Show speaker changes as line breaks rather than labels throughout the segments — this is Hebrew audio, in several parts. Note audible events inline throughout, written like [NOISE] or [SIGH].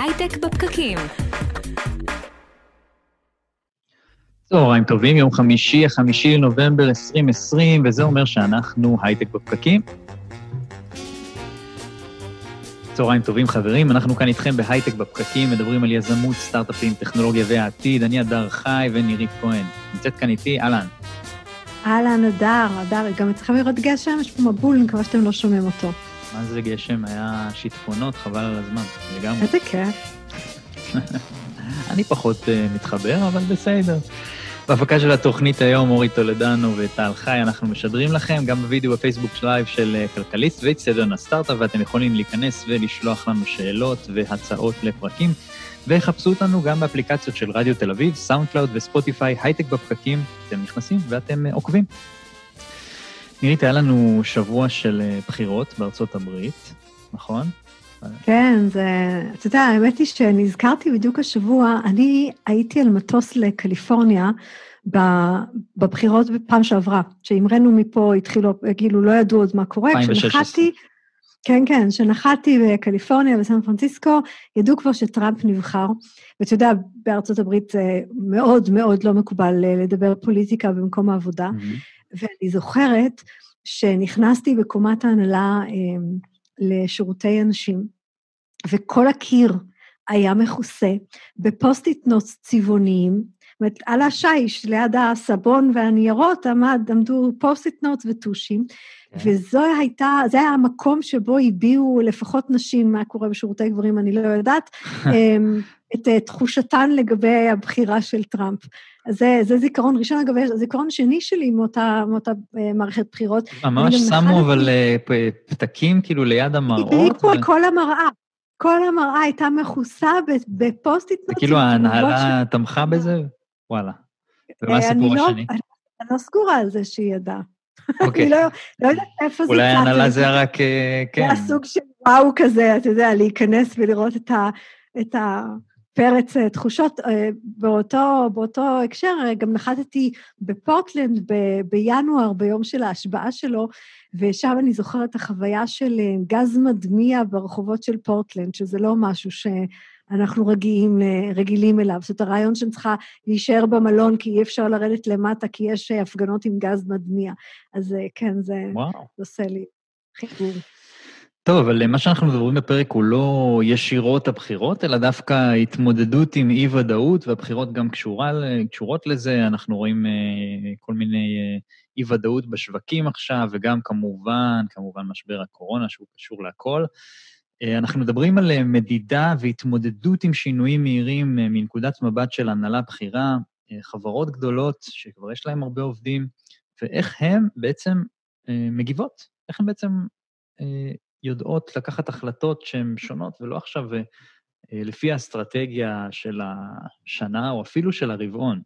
הייטק בפקקים.
צהריים טובים, יום חמישי, החמישי לנובמבר 2020, וזה אומר שאנחנו הייטק בפקקים. צהריים טובים, חברים, אנחנו כאן איתכם בהייטק בפקקים, מדברים על יזמות, סטארט-אפים, טכנולוגיה והעתיד. אני הדר חי ונירית כהן. נמצאת כאן איתי, אהלן.
אהלן, הדר, הדר, גם אצלכם לראות גשם? יש פה מבול, אני מקווה שאתם לא שומעים אותו.
מה זה גשם? היה שיטפונות, חבל על הזמן, לגמרי.
איזה כיף. [LAUGHS]
אני פחות אה, מתחבר, אבל בסדר. בהפקה של התוכנית היום, אורי טולדנו וטל חי, אנחנו משדרים לכם גם בווידאו בפייסבוק live של אה, כלכליסט ואיצטדיון הסטארט-אפ, ואתם יכולים להיכנס ולשלוח לנו שאלות והצעות לפרקים. וחפשו אותנו גם באפליקציות של רדיו תל אביב, SoundCloud ו Spotify, הייטק בפקקים, אתם נכנסים ואתם אה, עוקבים. נירית, היה לנו שבוע של uh, בחירות בארצות הברית, נכון?
כן, זה... אתה יודע, האמת היא שנזכרתי בדיוק השבוע, אני הייתי על מטוס לקליפורניה בבחירות בפעם שעברה, שהמראנו מפה, התחילו, כאילו, לא ידעו עוד מה קורה,
2016.
כשנחתי... כן, כן, כשנחתי בקליפורניה, בסן פרנסיסקו, ידעו כבר שטראמפ נבחר. ואתה יודע, בארצות הברית זה מאוד מאוד לא מקובל אה, לדבר פוליטיקה במקום העבודה.
Mm-hmm.
ואני זוכרת שנכנסתי בקומת ההנהלה אה, לשירותי אנשים, וכל הקיר היה מכוסה ב Post-it notes צבעוניים, זאת אומרת, על השיש, ליד הסבון והניירות, עמד, עמדו Post-it notes וטושים. וזו הייתה, זה היה המקום שבו הביעו לפחות נשים, מה קורה בשירותי גברים, אני לא יודעת, [LAUGHS] אמ, את אה, תחושתן לגבי הבחירה של טראמפ. אז זה, זה זיכרון ראשון, אגב, זיכרון שני שלי מאותה, מאותה אה, מערכת בחירות.
ממש
אני גם
שמו אבל אה, פתקים כאילו ליד המראות.
הדליקו על כל המראה. כל המראה הייתה מכוסה בפוסט-איט עם תמונות
ההנהלה תמכה בזה? וואלה. ומה
אה, אני
הסיפור
לא-
השני?
אני לא סגורה על זה שהיא ידעה.
אוקיי.
אני לא לא יודעת איפה זה
אולי
צץ.
ההנהלה זה רק, אה, כן.
זה הסוג של וואו כזה, אתה יודע, להיכנס ולראות את, ה, את הפרץ אה, תחושות. אה, באותו, באותו הקשר, גם נחתתי בפורטלנד ב, בינואר, ביום של ההשבעה שלו, ושם אני זוכרת את החוויה של גז מדמיע ברחובות של פורטלנד, שזה לא משהו שאנחנו רגילים, רגילים אליו. זאת הרעיון שאני צריכה להישאר במלון כי אי אפשר לרדת למטה, כי יש אה, הפגנות עם גז מדמיע. אז אה, כן, זה
וואו.
עושה לי חיבור.
טוב, אבל מה שאנחנו מדברים בפרק הוא לא ישירות הבחירות, אלא דווקא התמודדות עם אי-ודאות, והבחירות גם קשורה, קשורות לזה. אנחנו רואים אה, כל מיני אה, אי-ודאות בשווקים עכשיו, וגם כמובן, כמובן משבר הקורונה, שהוא קשור להכל. אה, אנחנו מדברים על אה, מדידה והתמודדות עם שינויים מהירים אה, מנקודת מבט של הנהלה בכירה, חברות גדולות שכבר יש להן הרבה עובדים, ואיך הן בעצם מגיבות, איך הן בעצם יודעות לקחת החלטות שהן שונות, ולא עכשיו לפי האסטרטגיה של השנה או אפילו של הרבעון.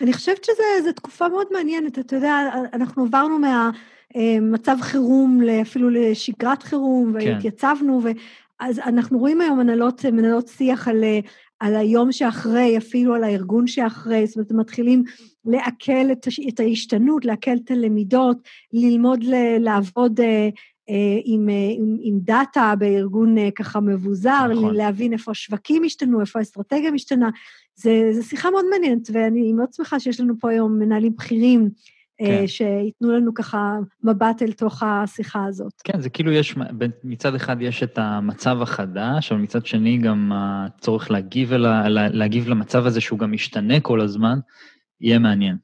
אני חושבת שזו תקופה מאוד מעניינת. אתה יודע, אנחנו עברנו מהמצב חירום אפילו לשגרת חירום,
כן.
והתייצבנו, ואז אנחנו רואים היום הנהלות, מנהלות שיח על, אה, על היום שאחרי, אפילו על הארגון שאחרי, זאת אומרת, מתחילים לעכל את, את ההשתנות, לעכל את הלמידות, ללמוד ל, לעבוד אה, אה, עם, אה, עם, עם דאטה בארגון אה, ככה מבוזר,
נכון.
להבין איפה השווקים השתנו, איפה האסטרטגיה משתנה. זה, זה שיחה מאוד מעניינת, ואני מאוד שמחה שיש לנו פה היום מנהלים בכירים,
כן.
כן. שייתנו לנו ככה מבט אל תוך השיחה הזאת.
כן, זה כאילו יש, מצד אחד יש את המצב החדש, אבל מצד שני גם הצורך להגיב, אל, ה- לה- להגיב למצב הזה שהוא גם משתנה כל הזמן, יהיה מעניין.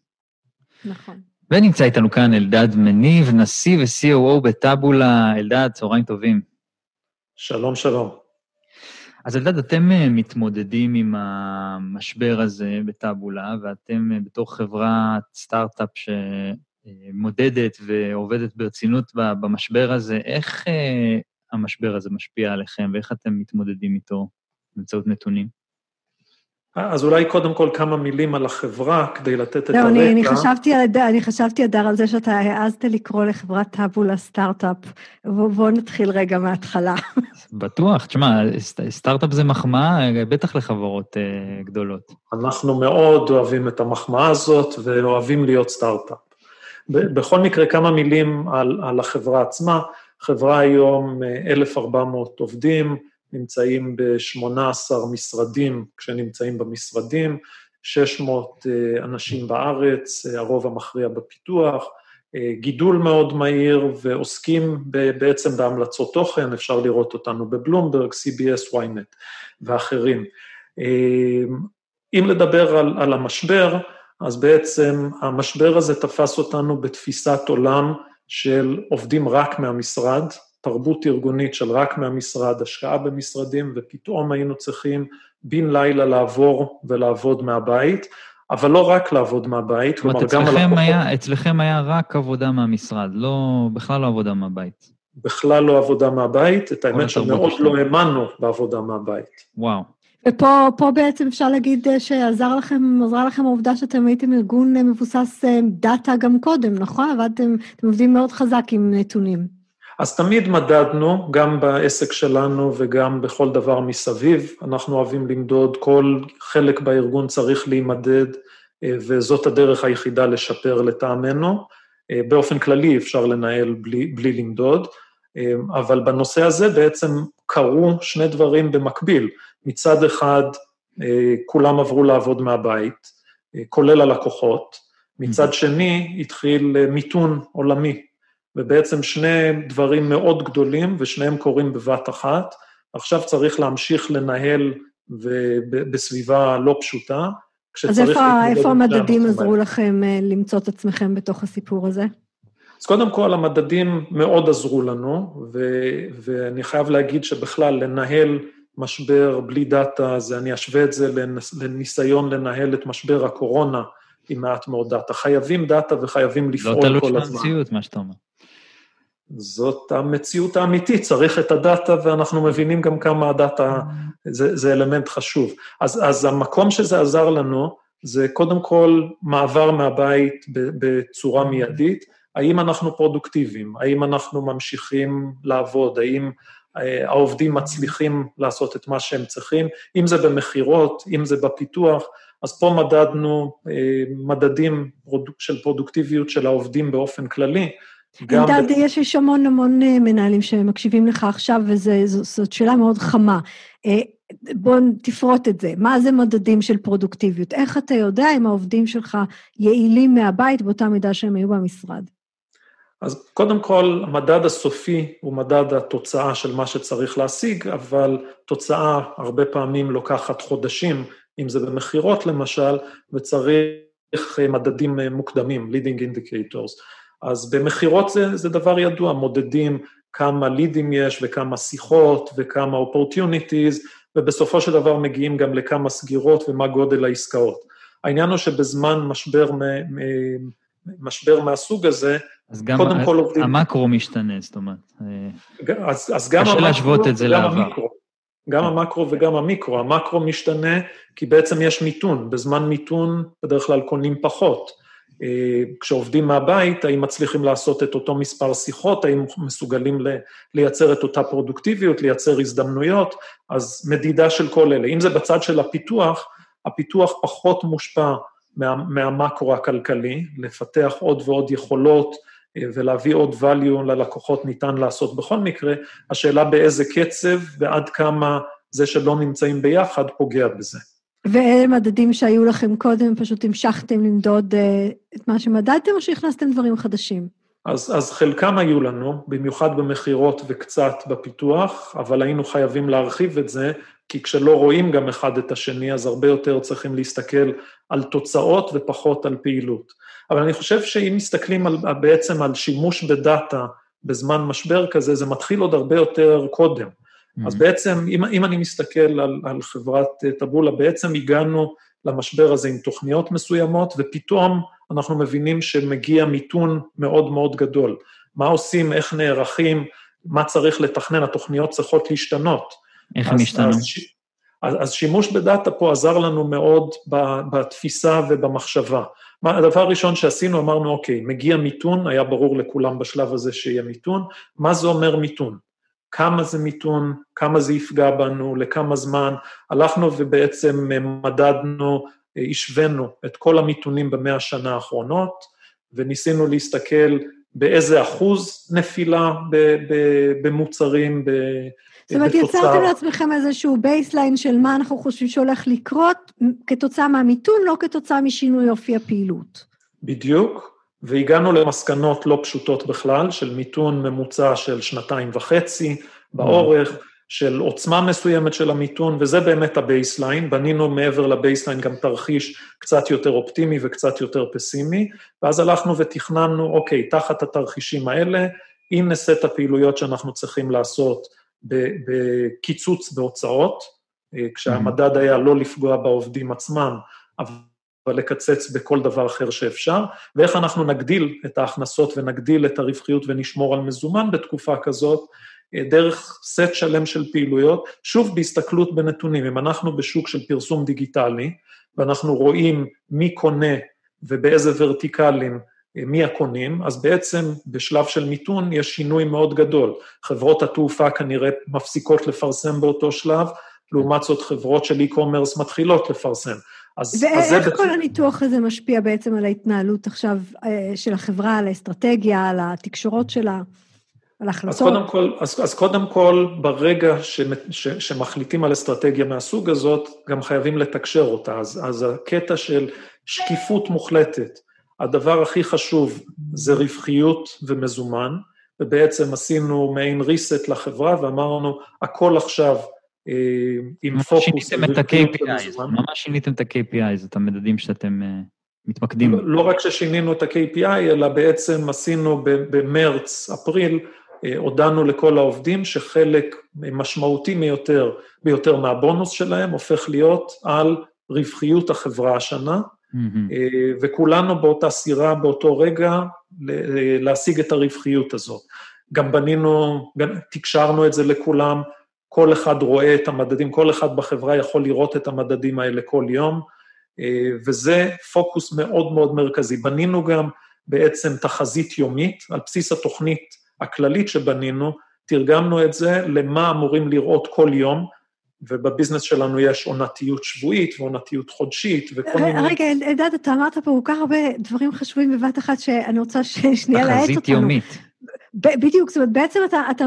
נכון.
ונמצא איתנו כאן אלדד מניב, נשיא ו-COO בטאבולה. אלדד, צהריים טובים.
שלום, שלום.
אז אלדד, אתם אה, מתמודדים עם המשבר הזה בטאבולה, ואתם אה, בתור חברת סטארט-אפ שמודדת ועובדת ברצינות במשבר הזה, איך אה, המשבר הזה משפיע עליכם ואיך אתם מתמודדים איתו באמצעות נתונים?
אז אולי קודם כל כמה מילים על החברה, כדי לתת את
זהו,
הרקע.
אני, אני חשבתי, אני חשבתי, אדר, על זה שאתה העזת לקרוא לחברת טאבולה סטארט-אפ. בוא- בואו נתחיל רגע מההתחלה. [LAUGHS]
בטוח, תשמע, סט- סטארט-אפ זה מחמאה, אה, בטח לחברות אה, גדולות.
אנחנו מאוד אוהבים את המחמאה הזאת ואוהבים להיות סטארט-אפ. ב- בכל מקרה, כמה מילים על, על החברה עצמה. חברה היום אה, 1,400 עובדים, נמצאים ב-18 משרדים כשנמצאים במשרדים, 600 אנשים בארץ, הרוב המכריע בפיתוח, גידול מאוד מהיר ועוסקים בעצם בהמלצות תוכן, אפשר לראות אותנו בבלומברג, CBS, ynet ואחרים. אם לדבר על, על המשבר, אז בעצם המשבר הזה תפס אותנו בתפיסת עולם של עובדים רק מהמשרד, תרבות ארגונית של רק מהמשרד, השקעה במשרדים, ופתאום היינו צריכים בן לילה לעבור ולעבוד מהבית, אבל לא רק לעבוד מהבית,
כלומר, גם הלקוחות... היה, אצלכם היה רק עבודה מהמשרד, לא, בכלל לא עבודה מהבית.
בכלל לא עבודה מהבית, את האמת שמאוד לא האמנו בעבודה מהבית.
וואו.
ופה בעצם אפשר להגיד שעזר לכם, עזרה לכם העובדה שאתם הייתם ארגון מבוסס דאטה גם קודם, נכון? עבדתם, אתם עובדים מאוד חזק עם נתונים.
אז תמיד מדדנו, גם בעסק שלנו וגם בכל דבר מסביב. אנחנו אוהבים למדוד, כל חלק בארגון צריך להימדד, וזאת הדרך היחידה לשפר לטעמנו. באופן כללי אפשר לנהל בלי, בלי למדוד, אבל בנושא הזה בעצם קרו שני דברים במקביל. מצד אחד, כולם עברו לעבוד מהבית, כולל הלקוחות, מצד שני, התחיל מיתון עולמי, ובעצם שני דברים מאוד גדולים, ושניהם קורים בבת אחת. עכשיו צריך להמשיך לנהל בסביבה לא פשוטה,
אז איפה, איפה המדדים עזרו לכם למצוא את עצמכם בתוך הסיפור הזה?
אז קודם כל, המדדים מאוד עזרו לנו, ו- ואני חייב להגיד שבכלל, לנהל משבר בלי דאטה, זה, אני אשווה את זה לניסיון לנהל את משבר הקורונה עם מעט מאוד data. חייבים data וחייבים לפעול כל הזמן. לא
תלוי במציאות, מה שאתה אומר.
זאת המציאות האמיתית, צריך את ה data, ואנחנו מבינים גם כמה ה data זה, זה אלמנט חשוב. אז, אז המקום שזה עזר לנו, זה קודם כל מעבר מהבית בצורה מיידית, האם אנחנו פרודוקטיביים, האם אנחנו ממשיכים לעבוד, האם העובדים מצליחים לעשות את מה שהם צריכים, אם זה במכירות, אם זה בפיתוח, אז פה מדדנו מדדים של פרודוקטיביות של העובדים באופן כללי.
אלדד, יש המון המון מנהלים שמקשיבים לך עכשיו, וזאת שאלה מאוד חמה. בוא תפרוט את זה. מה זה מדדים של פרודוקטיביות? איך אתה יודע אם העובדים שלך יעילים מהבית באותה מידה שהם היו במשרד?
אז קודם כל, המדד הסופי הוא מדד התוצאה של מה שצריך להשיג, אבל תוצאה הרבה פעמים לוקחת חודשים, אם זה במכירות למשל, וצריך מדדים מוקדמים, leading indicators. אז במכירות זה, זה דבר ידוע, מודדים כמה לידים יש וכמה שיחות וכמה opportunities, ובסופו של דבר מגיעים גם לכמה סגירות ומה גודל העסקאות. העניין הוא שבזמן משבר, משבר מהסוג הזה,
אז גם קודם כל עובדים... המקרו משתנה, זאת אומרת.
אז, אז גם
קשה להשוות את זה לעבר.
המיקרו, גם המקרו וגם המיקרו. המקרו משתנה כי בעצם יש מיתון. בזמן מיתון בדרך כלל קונים פחות. כשעובדים מהבית, האם מצליחים לעשות את אותו מספר שיחות, האם מסוגלים לייצר את אותה פרודוקטיביות, לייצר הזדמנויות, אז מדידה של כל אלה. אם זה בצד של הפיתוח, הפיתוח פחות מושפע מה, מהמקרו הכלכלי, לפתח עוד ועוד יכולות ולהביא עוד value ללקוחות ניתן לעשות בכל מקרה, השאלה באיזה קצב ועד כמה זה שלא נמצאים ביחד פוגע בזה.
ואלה מדדים שהיו לכם קודם, פשוט המשכתם למדוד את מה שמדדתם, או שהכנסתם דברים חדשים?
אז, אז חלקם היו לנו, במיוחד במכירות וקצת בפיתוח, אבל היינו חייבים להרחיב את זה, כי כשלא רואים גם אחד את השני, אז הרבה יותר צריכים להסתכל על תוצאות ופחות על פעילות. אבל אני חושב שאם מסתכלים על, בעצם על שימוש בדאטה בזמן משבר כזה, זה מתחיל עוד הרבה יותר קודם. Mm-hmm. אז בעצם, אם, אם אני מסתכל על, על חברת טבולה, בעצם הגענו למשבר הזה עם תוכניות מסוימות, ופתאום אנחנו מבינים שמגיע מיתון מאוד מאוד גדול. מה עושים, איך נערכים, מה צריך לתכנן, התוכניות צריכות להשתנות.
איך הם השתנו? אז,
אז, אז שימוש בדאטה פה עזר לנו מאוד בתפיסה ובמחשבה. מה, הדבר הראשון שעשינו, אמרנו, אוקיי, מגיע מיתון, היה ברור לכולם בשלב הזה שיהיה מיתון, מה זה אומר מיתון? כמה זה מיתון, כמה זה יפגע בנו, לכמה זמן, הלכנו ובעצם מדדנו, השווינו את כל המיתונים במאה השנה האחרונות, וניסינו להסתכל באיזה אחוז נפילה במוצרים,
זאת אומרת, יצרתם לעצמכם איזשהו baseline של מה אנחנו חושבים שהולך לקרות כתוצאה מהמיתון, לא כתוצאה משינוי אופי הפעילות.
בדיוק, והגענו למסקנות לא פשוטות בכלל, של מיתון ממוצע של שנתיים וחצי באורך, של עוצמה מסוימת של המיתון, וזה באמת ה baseline. בנינו מעבר ל baseline גם תרחיש קצת יותר אופטימי וקצת יותר פסימי, ואז הלכנו ותכננו, אוקיי, תחת התרחישים האלה, הנה סט הפעילויות שאנחנו צריכים לעשות בקיצוץ בהוצאות, אה, כשהמדד היה לא לפגוע בעובדים עצמם, אבל לקצץ בכל דבר אחר שאפשר, ואיך אנחנו נגדיל את ההכנסות ונגדיל את הרווחיות ונשמור על מזומן בתקופה כזאת, אה, דרך סט שלם של פעילויות, שוב בהסתכלות בנתונים. אם אנחנו בשוק של פרסום דיגיטלי, ואנחנו רואים מי קונה ובאיזה ורטיקלים מי הקונים, אז בעצם בשלב של מיתון יש שינוי מאוד גדול. חברות התעופה כנראה מפסיקות לפרסם באותו שלב, לעומת זאת חברות של e-commerce מתחילות לפרסם.
אז, ואיך אז כל הניתוח הזה משפיע בעצם על ההתנהלות עכשיו אה, של החברה, על האסטרטגיה, על התקשורות שלה, על ההחלטות?
אז קודם כל, אז, אז קודם כל ברגע ש, ש, שמחליטים על אסטרטגיה מהסוג הזאת, גם חייבים לתקשר אותה. אז, אז הקטע של שקיפות מוחלטת, הדבר הכי חשוב זה רווחיות ומזומן, ובעצם עשינו מעין reset לחברה ואמרנו, הכל עכשיו עם פוקוס.
שיניתם את ה-KPIs, ממש שיניתם את ה-KPIs, את המדדים שאתם uh, מתמקדים.
לא, לא רק ששינינו את ה-KPI, אלא בעצם עשינו במרץ, אפריל, אה, הודענו לכל העובדים שחלק משמעותי מיותר, ביותר מהבונוס שלהם הופך להיות על רווחיות החברה השנה, Mm-hmm. וכולנו באותה סירה, באותו רגע, להשיג את הרווחיות הזאת. גם בנינו, גם תקשרנו את זה לכולם, כל אחד רואה את המדדים, כל אחד בחברה יכול לראות את המדדים האלה כל יום, אה, וזה פוקוס מאוד מאוד מרכזי. בנינו גם בעצם תחזית יומית, על בסיס התוכנית הכללית שבנינו, תרגמנו את זה למה אמורים לראות כל יום, ובביזנס שלנו יש עונתיות שבועית ועונתיות חודשית וכל מיני...
רגע, אלדד, אתה אמרת פה כל כך הרבה דברים חשובים בבת אחת שאני רוצה שנייה להאט אותנו.
תחזית יומית.
בדיוק, זאת אומרת, בעצם אתה, אתה,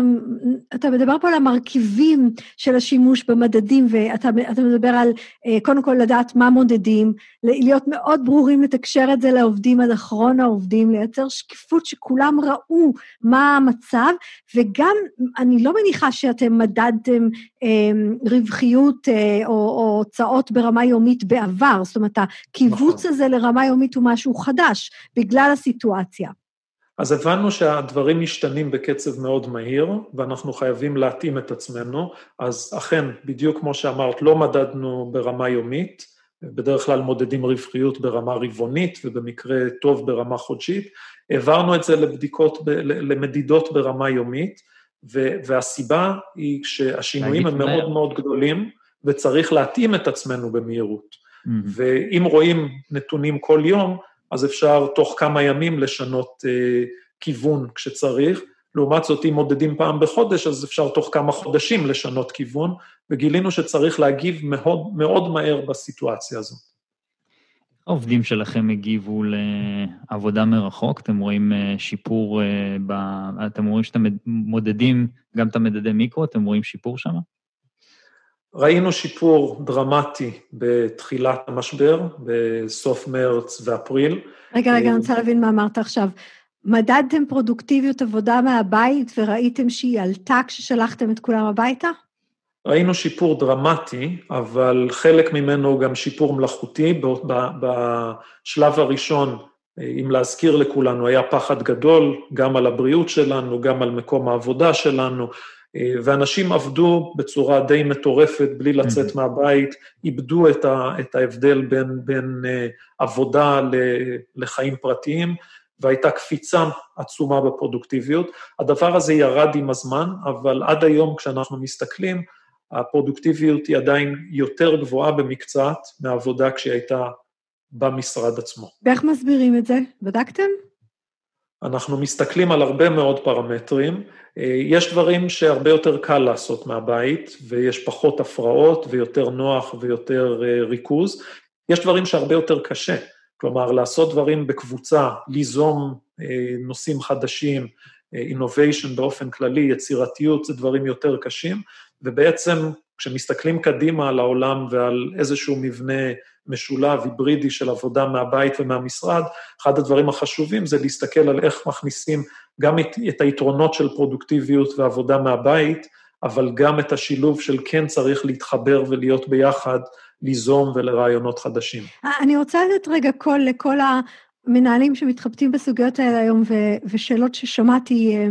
אתה מדבר פה על המרכיבים של השימוש במדדים, ואתה מדבר על אה, קודם כל לדעת מה מודדים, להיות מאוד ברורים, לתקשר את זה לעובדים עד אחרון העובדים, לייצר שקיפות שכולם ראו מה המצב, וגם, אני לא מניחה שאתם מדדתם אה, רווחיות אה, או, או הוצאות ברמה יומית בעבר, זאת אומרת, הקיבוץ נכון. הזה לרמה יומית הוא משהו חדש, בגלל הסיטואציה.
אז הבנו שהדברים משתנים בקצב מאוד מהיר, ואנחנו חייבים להתאים את עצמנו, אז אכן, בדיוק כמו שאמרת, לא מדדנו ברמה יומית, בדרך כלל מודדים רווחיות ברמה רבעונית, ובמקרה טוב ברמה חודשית, העברנו את זה לבדיקות, למדידות ברמה יומית, והסיבה היא שהשינויים הם מאוד מאוד גדולים, וצריך להתאים את עצמנו במהירות. Mm-hmm. ואם רואים נתונים כל יום, אז אפשר תוך כמה ימים לשנות אה, כיוון כשצריך. לעומת זאת, אם מודדים פעם בחודש, אז אפשר תוך כמה חודשים לשנות כיוון, וגילינו שצריך להגיב מאוד, מאוד מהר בסיטואציה הזאת.
העובדים שלכם הגיבו לעבודה מרחוק? אתם רואים אה, שיפור, אה, ב... אתם רואים שאתם מודדים גם את המדדי מיקרו? אתם רואים שיפור שם?
ראינו שיפור דרמטי בתחילת המשבר, בסוף מרץ ואפריל.
רגע, רגע, אני רוצה להבין מה אמרת עכשיו. מדדתם פרודוקטיביות עבודה מהבית וראיתם שהיא עלתה כששלחתם את כולם הביתה?
ראינו שיפור דרמטי, אבל חלק ממנו גם שיפור מלאכותי. בשלב הראשון, אם להזכיר לכולנו, היה פחד גדול, גם על הבריאות שלנו, גם על מקום העבודה שלנו, ואנשים עבדו בצורה די מטורפת, בלי לצאת mm-hmm. מהבית, איבדו את, ה, את ההבדל בין, בין uh, עבודה ל, לחיים פרטיים, והייתה קפיצה עצומה בפרודוקטיביות. הדבר הזה ירד עם הזמן, אבל עד היום כשאנחנו מסתכלים, הפרודוקטיביות היא עדיין יותר גבוהה במקצת מהעבודה כשהיא הייתה במשרד עצמו.
ואיך מסבירים את זה? בדקתם?
אנחנו מסתכלים על הרבה מאוד פרמטרים. אה, יש דברים שהרבה יותר קל לעשות מהבית, ויש פחות הפרעות ויותר נוח ויותר אה, ריכוז. יש דברים שהרבה יותר קשה. כלומר, לעשות דברים בקבוצה, ליזום נושאים חדשים, innovation באופן כללי, יצירתיות, זה דברים יותר קשים, ובעצם כשמסתכלים קדימה על העולם ועל איזשהו מבנה משולב, היברידי של עבודה מהבית ומהמשרד, אחד הדברים החשובים זה להסתכל על איך מכניסים גם את, את היתרונות של פרודוקטיביות ועבודה מהבית, אבל גם את השילוב של כן צריך להתחבר ולהיות ביחד, ליזום ולרעיונות חדשים.
אני רוצה לתת רגע קול לכל המנהלים שמתחבטים בסוגיות האלה היום, ו- ושאלות ששמעתי אה,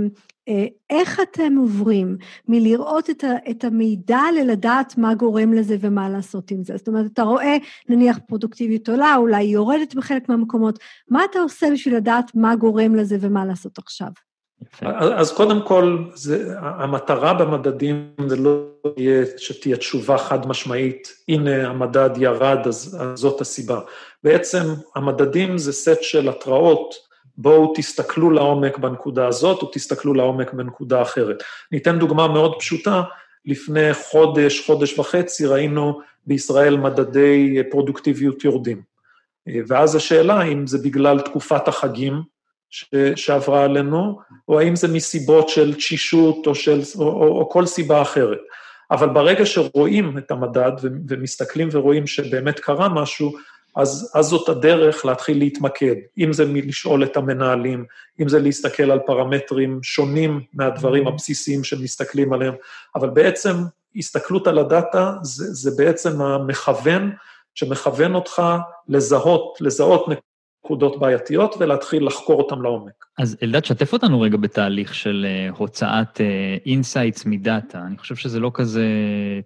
איך אתם עוברים מלראות את, ה, את המידע ללדעת מה גורם לזה ומה לעשות עם זה? זאת אומרת, אתה רואה, נניח, פרודוקטיביות עולה, אולי היא יורדת בחלק מהמקומות, מה אתה עושה בשביל לדעת מה גורם לזה ומה לעשות עכשיו?
אז קודם כל, זה, המטרה במדדים זה לא יהיה שתהיה תשובה חד משמעית, הנה המדד ירד, אז, אז זאת הסיבה. בעצם המדדים זה סט של התראות, בואו תסתכלו לעומק בנקודה הזאת, או תסתכלו לעומק בנקודה אחרת. ניתן דוגמה מאוד פשוטה, לפני חודש, חודש וחצי, ראינו בישראל מדדי פרודוקטיביות יורדים. ואז השאלה אם זה בגלל תקופת החגים ש, שעברה עלינו, או האם זה מסיבות של תשישות או, של, או, או, או כל סיבה אחרת. אבל ברגע שרואים את המדד ומסתכלים ורואים שבאמת קרה משהו, אז, אז זאת הדרך להתחיל להתמקד, אם זה מלשאול את המנהלים, אם זה להסתכל על פרמטרים שונים מהדברים הבסיסיים שמסתכלים עליהם, אבל בעצם הסתכלות על הדאטה זה, זה בעצם המכוון שמכוון אותך לזהות, לזהות נקודות בעייתיות ולהתחיל לחקור אותן לעומק.
אז אלדד, שתף אותנו רגע בתהליך של אה, הוצאת insights אה, מ data. אני חושב שזה לא כזה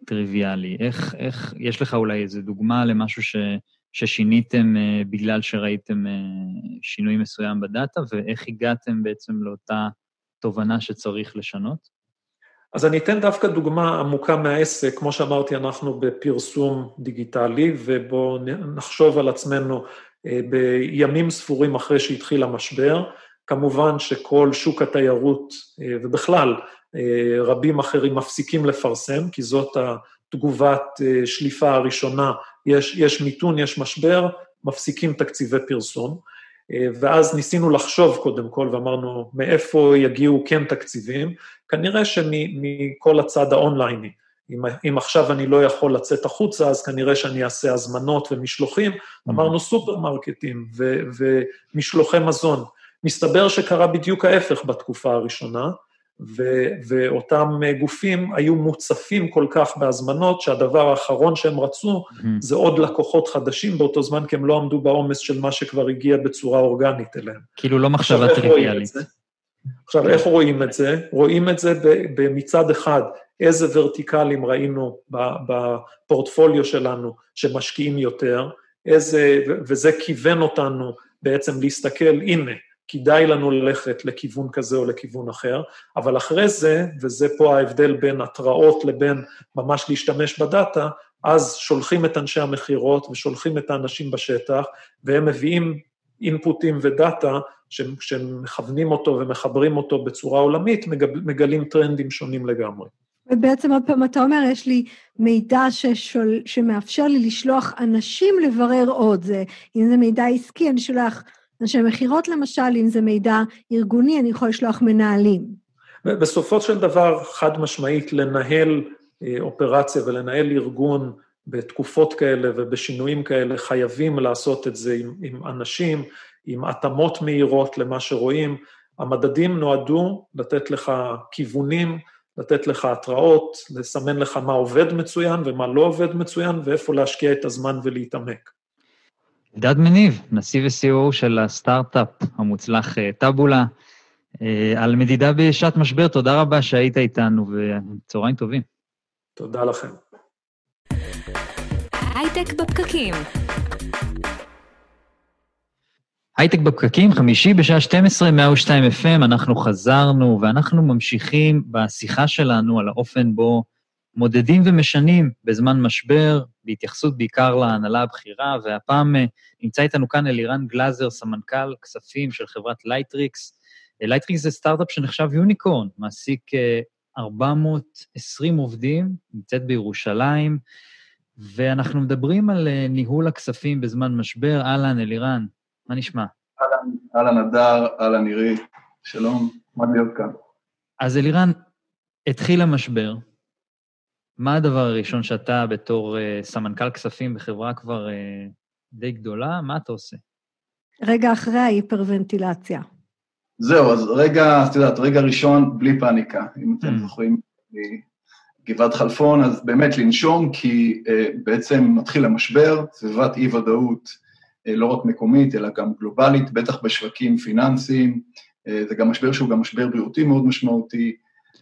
טריוויאלי. איך, איך, יש לך אולי איזו דוגמה למשהו ש... ששיניתם אה, בגלל שראיתם אה, שינוי מסוים ב data, ואיך הגעתם בעצם לאותה תובנה שצריך לשנות?
אז אני אתן דווקא דוגמה עמוקה מהעסק, כמו שאמרתי, אנחנו בפרסום דיגיטלי, ובואו נחשוב על עצמנו uh, בימים ספורים אחרי שהתחיל המשבר. כמובן שכל שוק התיירות, ובכלל, רבים אחרים מפסיקים לפרסם, כי זאת התגובת שליפה הראשונה יש, יש מיתון, יש משבר, מפסיקים תקציבי פרסום. אה, ואז ניסינו לחשוב קודם כל, ואמרנו, מאיפה יגיעו כן תקציבים? כנראה שמכל הצד האונלייני. אם, אם עכשיו אני לא יכול לצאת החוצה, אז כנראה שאני אעשה הזמנות ומשלוחים. Mm-hmm. אמרנו סופרמרקטים ו, ומשלוחי מזון. מסתבר שקרה בדיוק ההפך בתקופה הראשונה. ו- ואותם גופים היו מוצפים כל כך בהזמנות, שהדבר האחרון שהם רצו mm-hmm. זה עוד לקוחות חדשים באותו זמן, כי הם לא עמדו בעומס של מה שכבר הגיע בצורה אורגנית אליהם.
כאילו לא מחשבה טריוויאלית.
עכשיו, איך רואים את זה? רואים את זה מצד אחד, איזה ורטיקלים ראינו בפורטפוליו שלנו שמשקיעים יותר, איזה, וזה כיוון אותנו בעצם להסתכל, הנה, כדאי לנו ללכת לכיוון כזה או לכיוון אחר, אבל אחרי זה, וזה פה ההבדל בין התראות לבין ממש להשתמש בדאטה, אז שולחים את אנשי המכירות ושולחים את האנשים בשטח, והם מביאים אינפוטים ודאטה שמכוונים אותו ומחברים אותו בצורה עולמית, מגלים טרנדים שונים לגמרי.
ובעצם עוד פעם אתה אומר, יש לי מידע ששול, שמאפשר לי לשלוח אנשים לברר עוד. זה, אם זה מידע עסקי, אני שולח אנשי מכירות למשל, אם זה מידע ארגוני, אני יכול לשלוח מנהלים.
בסופו של דבר, חד משמעית, לנהל אה, אופרציה ולנהל ארגון בתקופות כאלה ובשינויים כאלה, חייבים לעשות את זה עם, עם אנשים, עם התאמות מהירות למה שרואים. המדדים נועדו לתת לך כיוונים, לתת לך התראות, לסמן לך מה עובד מצוין ומה לא עובד מצוין, ואיפה להשקיע את הזמן ולהתעמק.
אלדד מניב, נשיא ו-COO של הסטארט-אפ המוצלח אה, טאבולה, אה, על מדידה בשעת משבר, תודה רבה שהיית איתנו, וצהריים טובים.
תודה לכם. הייטק בפקקים.
הייטק בפקקים, חמישי בשעה 12, 102 FM, אנחנו חזרנו, ואנחנו ממשיכים בשיחה שלנו על האופן בו מודדים ומשנים בזמן משבר, בהתייחסות בעיקר להנהלה הבכירה, והפעם אה, נמצא איתנו כאן אלירן גלאזר, סמנכ"ל כספים של חברת לייטריקס. לייטריקס זה סטארט-אפ שנחשב unicorn, מעסיק 420 אה, עובדים, נמצאת בירושלים, ואנחנו מדברים על אה, ניהול הכספים בזמן משבר. אהלן, אלירן, מה נשמע?
אהלן, אהלן אדר, אהלן נירי, שלום, מה להיות כאן?
אז אלירן, התחיל המשבר. מה הדבר הראשון שאתה, בתור uh, סמנכ"ל כספים בחברה כבר uh, די גדולה, מה אתה עושה?
רגע אחרי ההיפרוונטילציה.
זהו, אז רגע, את יודעת, רגע ראשון, בלי פאניקה. אם אתם mm. זוכרים גבעת חלפון, אז באמת לנשום, כי uh, בעצם מתחיל המשבר, סביבת אי-ודאות, uh, לא רק מקומית, אלא גם גלובלית, בטח בשווקים פיננסיים. Uh, זה גם משבר שהוא גם משבר בריאותי מאוד משמעותי.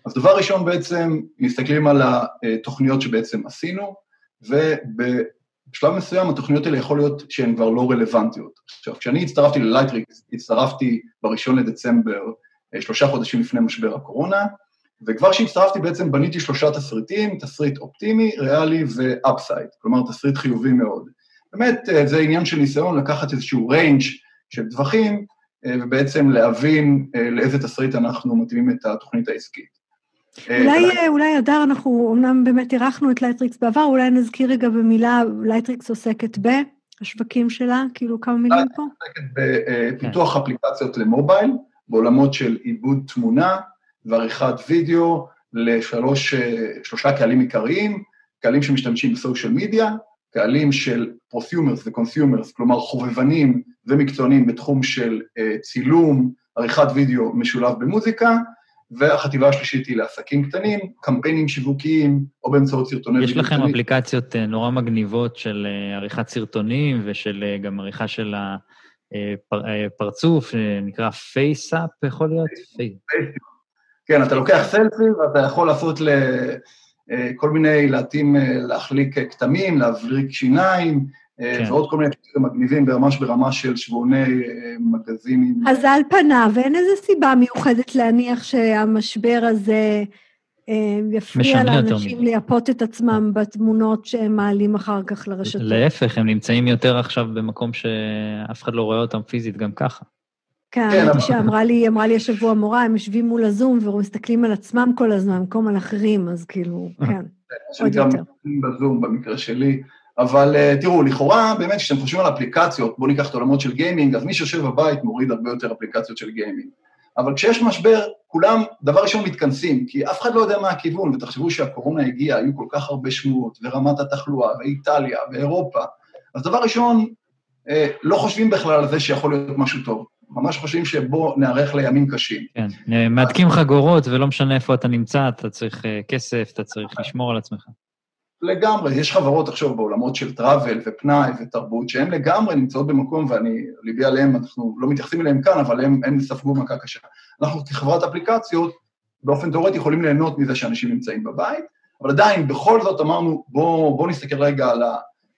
אז דבר ראשון בעצם, מסתכלים על התוכניות שבעצם עשינו, ובשלב מסוים התוכניות האלה יכול להיות שהן כבר לא רלוונטיות. עכשיו, כשאני הצטרפתי ללייטריקס, הצטרפתי בראשון לדצמבר, שלושה חודשים לפני משבר הקורונה, וכבר כשהצטרפתי בעצם בניתי שלושה תסריטים, תסריט אופטימי, ריאלי ו upside, כלומר תסריט חיובי מאוד. באמת, זה עניין של ניסיון לקחת איזשהו range של טווחים, ובעצם להבין לאיזה תסריט אנחנו מתאימים את התוכנית העסקית.
אולי, אולי, אדר, אנחנו אמנם באמת אירחנו את לייטריקס בעבר, אולי נזכיר רגע במילה, לייטריקס עוסקת בהשווקים שלה, כאילו כמה מילים פה?
עוסקת בפיתוח אפליקציות למובייל, בעולמות של עיבוד תמונה ועריכת וידאו לשלושה קהלים עיקריים, קהלים שמשתמשים ב social media, קהלים של prosumers ו consumers, כלומר חובבנים ומקצוענים בתחום של צילום, עריכת וידאו משולב במוזיקה, והחטיבה השלישית היא לעסקים קטנים, קמפיינים שיווקיים, או באמצעות סרטוני...
יש לכם אפליקציות אה, נורא מגניבות של אה, עריכת סרטונים ושל אה, גם עריכה של הפרצוף, שנקרא פייסאפ, יכול להיות?
כן, אתה לוקח סלפי ואתה יכול לעשות לכל מיני, להתאים, להחליק כתמים, להבריק שיניים, כן. ועוד כל מיני דברים מגניבים ממש ברמה של שבועוני אה, מגזינים.
אז על פניו, אין איזו סיבה מיוחדת להניח שהמשבר הזה אה, יפריע לאנשים לייפות את עצמם בתמונות שהם מעלים אחר כך לרשתות.
להפך, הם נמצאים יותר עכשיו במקום שאף אחד לא רואה אותם פיזית גם ככה.
כן, כן. שאמרה לי, אמרה לי השבוע מורה, הם יושבים מול הזום ומסתכלים על עצמם כל הזמן, במקום על אחרים, אז כאילו, כן, כן עוד יותר.
גם בזום במקרה שלי. אבל uh, תראו, לכאורה, באמת, כשאתם חושבים על אפליקציות, בואו ניקח את העולמות של גיימינג, אז מי שיושב בבית מוריד הרבה יותר אפליקציות של גיימינג. אבל כשיש משבר, כולם, דבר ראשון, מתכנסים, כי אף אחד לא יודע מה הכיוון, ותחשבו שהקורונה הגיעה, היו כל כך הרבה שמועות, ורמת התחלואה, ואיטליה, ואירופה, אז דבר ראשון, אה, לא חושבים בכלל על זה שיכול להיות משהו טוב. ממש חושבים שבוא נערך לימים קשים.
כן, מהדקים חגורות, ולא משנה איפה אתה נמצא, אתה צריך אה, כסף, אתה צריך לשמור על עצמך.
לגמרי, יש חברות עכשיו בעולמות של טראבל ופנאי ותרבות, שהן לגמרי נמצאות במקום, ואני, ליבי עליהן, אנחנו לא מתייחסים אליהן כאן, אבל הן ספגו מכה קשה. אנחנו כחברת אפליקציות, באופן תיאורטי יכולים ליהנות מזה שאנשים נמצאים בבית, אבל עדיין, בכל זאת אמרנו, בואו בוא נסתכל רגע על, ה,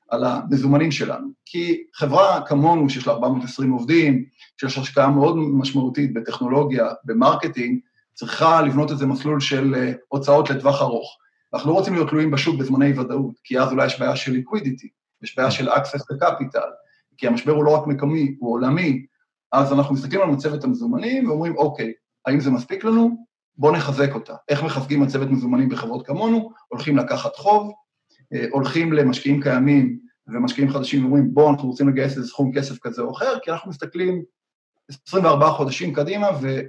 על המזומנים שלנו. כי חברה כמונו, שיש לה 420 עובדים, שיש השקעה מאוד משמעותית בטכנולוגיה, ב marketing, צריכה לבנות איזה מסלול של אה, הוצאות לטווח ארוך. אנחנו לא רוצים להיות תלויים בשוק בזמני ודאות, כי אז אולי יש בעיה של liquidity, יש בעיה של access ל capital, כי המשבר הוא לא רק מקומי, הוא עולמי, אז אנחנו מסתכלים על מצבת המזומנים ואומרים, אוקיי, האם זה מספיק לנו? בואו נחזק אותה. איך מחזקים מצבת מזומנים בחברות כמונו? הולכים לקחת חוב, אה, הולכים למשקיעים קיימים ומשקיעים חדשים ואומרים, בואו, אנחנו רוצים לגייס איזה סכום כסף כזה או אחר, כי אנחנו מסתכלים 24 חודשים קדימה ו-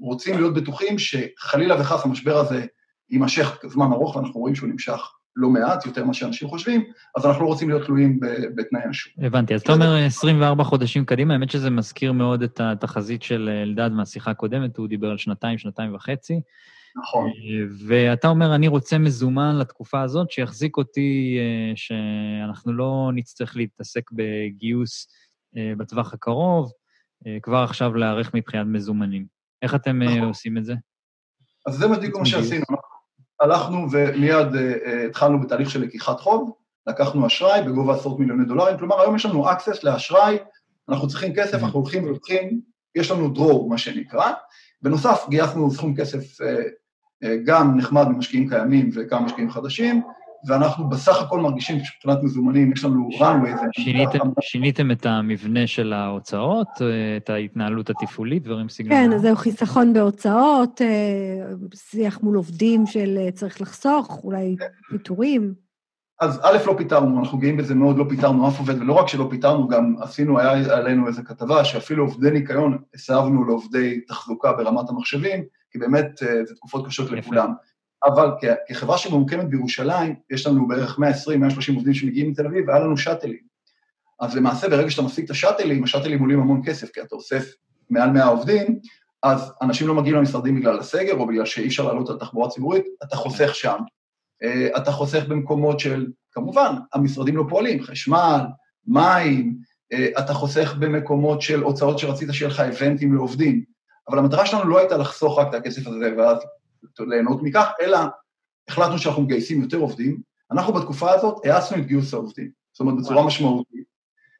ורוצים להיות בטוחים שחלילה וחס המשבר הזה יימשך זמן ארוך, ואנחנו רואים שהוא נמשך לא מעט, יותר ממה שאנשים חושבים, אז אנחנו לא רוצים להיות תלויים בתנאי השוק.
הבנתי. אז אתה אומר 24 חודשים קדימה, האמת שזה מזכיר מאוד את התחזית של אלדד מהשיחה הקודמת, הוא דיבר על שנתיים, שנתיים וחצי.
נכון.
ואתה אומר, אני רוצה מזומן לתקופה הזאת, שיחזיק אותי, אה, שאנחנו לא נצטרך להתעסק בגיוס אה, בטווח הקרוב, אה, כבר עכשיו להיערך מבחינת מזומנים. איך אתם נכון. עושים את זה?
אז זה בדיוק מה שעשינו. הלכנו ומיד uh, התחלנו בתהליך של לקיחת חוב, לקחנו אשראי בגובה עשרות מיליוני דולרים, כלומר היום יש לנו access לאשראי, אנחנו צריכים כסף, אנחנו הולכים ולוקחים, יש לנו דרור, מה שנקרא. בנוסף, גייסנו סכום כסף uh, גם נחמד ממשקיעים קיימים וכמה משקיעים חדשים, ואנחנו בסך הכל מרגישים שמבחינת מזומנים, יש לנו runway.
שיניתם, שיניתם את המבנה של ההוצאות, את ההתנהלות התפעולית, דברים סגנון?
כן, אז זהו חיסכון בהוצאות, שיח מול עובדים של צריך לחסוך, אולי ויתורים.
אז א', לא פיטרנו, אנחנו גאים בזה מאוד, לא פיטרנו אף עובד, ולא רק שלא פיטרנו, גם עשינו, היה עלינו איזו כתבה, שאפילו עובדי ניקיון הסבנו לעובדי תחזוקה ברמת המחשבים, כי באמת זה תקופות קשות לכולם. אבל כחברה שממוקמת בירושלים, יש לנו בערך 120-130 עובדים שמגיעים מתל אביב, והיה לנו שאטלים. אז למעשה, ברגע שאתה משיג את השאטלים, השאטלים עולים המון כסף, כי אתה אוסף מעל 100 עובדים, אז אנשים לא מגיעים למשרדים בגלל הסגר, או בגלל שאי אפשר לעלות על תחבורה ציבורית, אתה חוסך שם. אתה חוסך במקומות של, כמובן, המשרדים לא פועלים, חשמל, מים, אתה חוסך במקומות של הוצאות שרצית שיהיה לך איבנטים לעובדים. אבל המטרה שלנו לא הייתה לחסוך רק את הכסף הזה ואז ליהנות מכך, אלא החלטנו שאנחנו מגייסים יותר עובדים. אנחנו בתקופה הזאת האצנו את גיוס העובדים, זאת אומרת, בצורה משמעותית.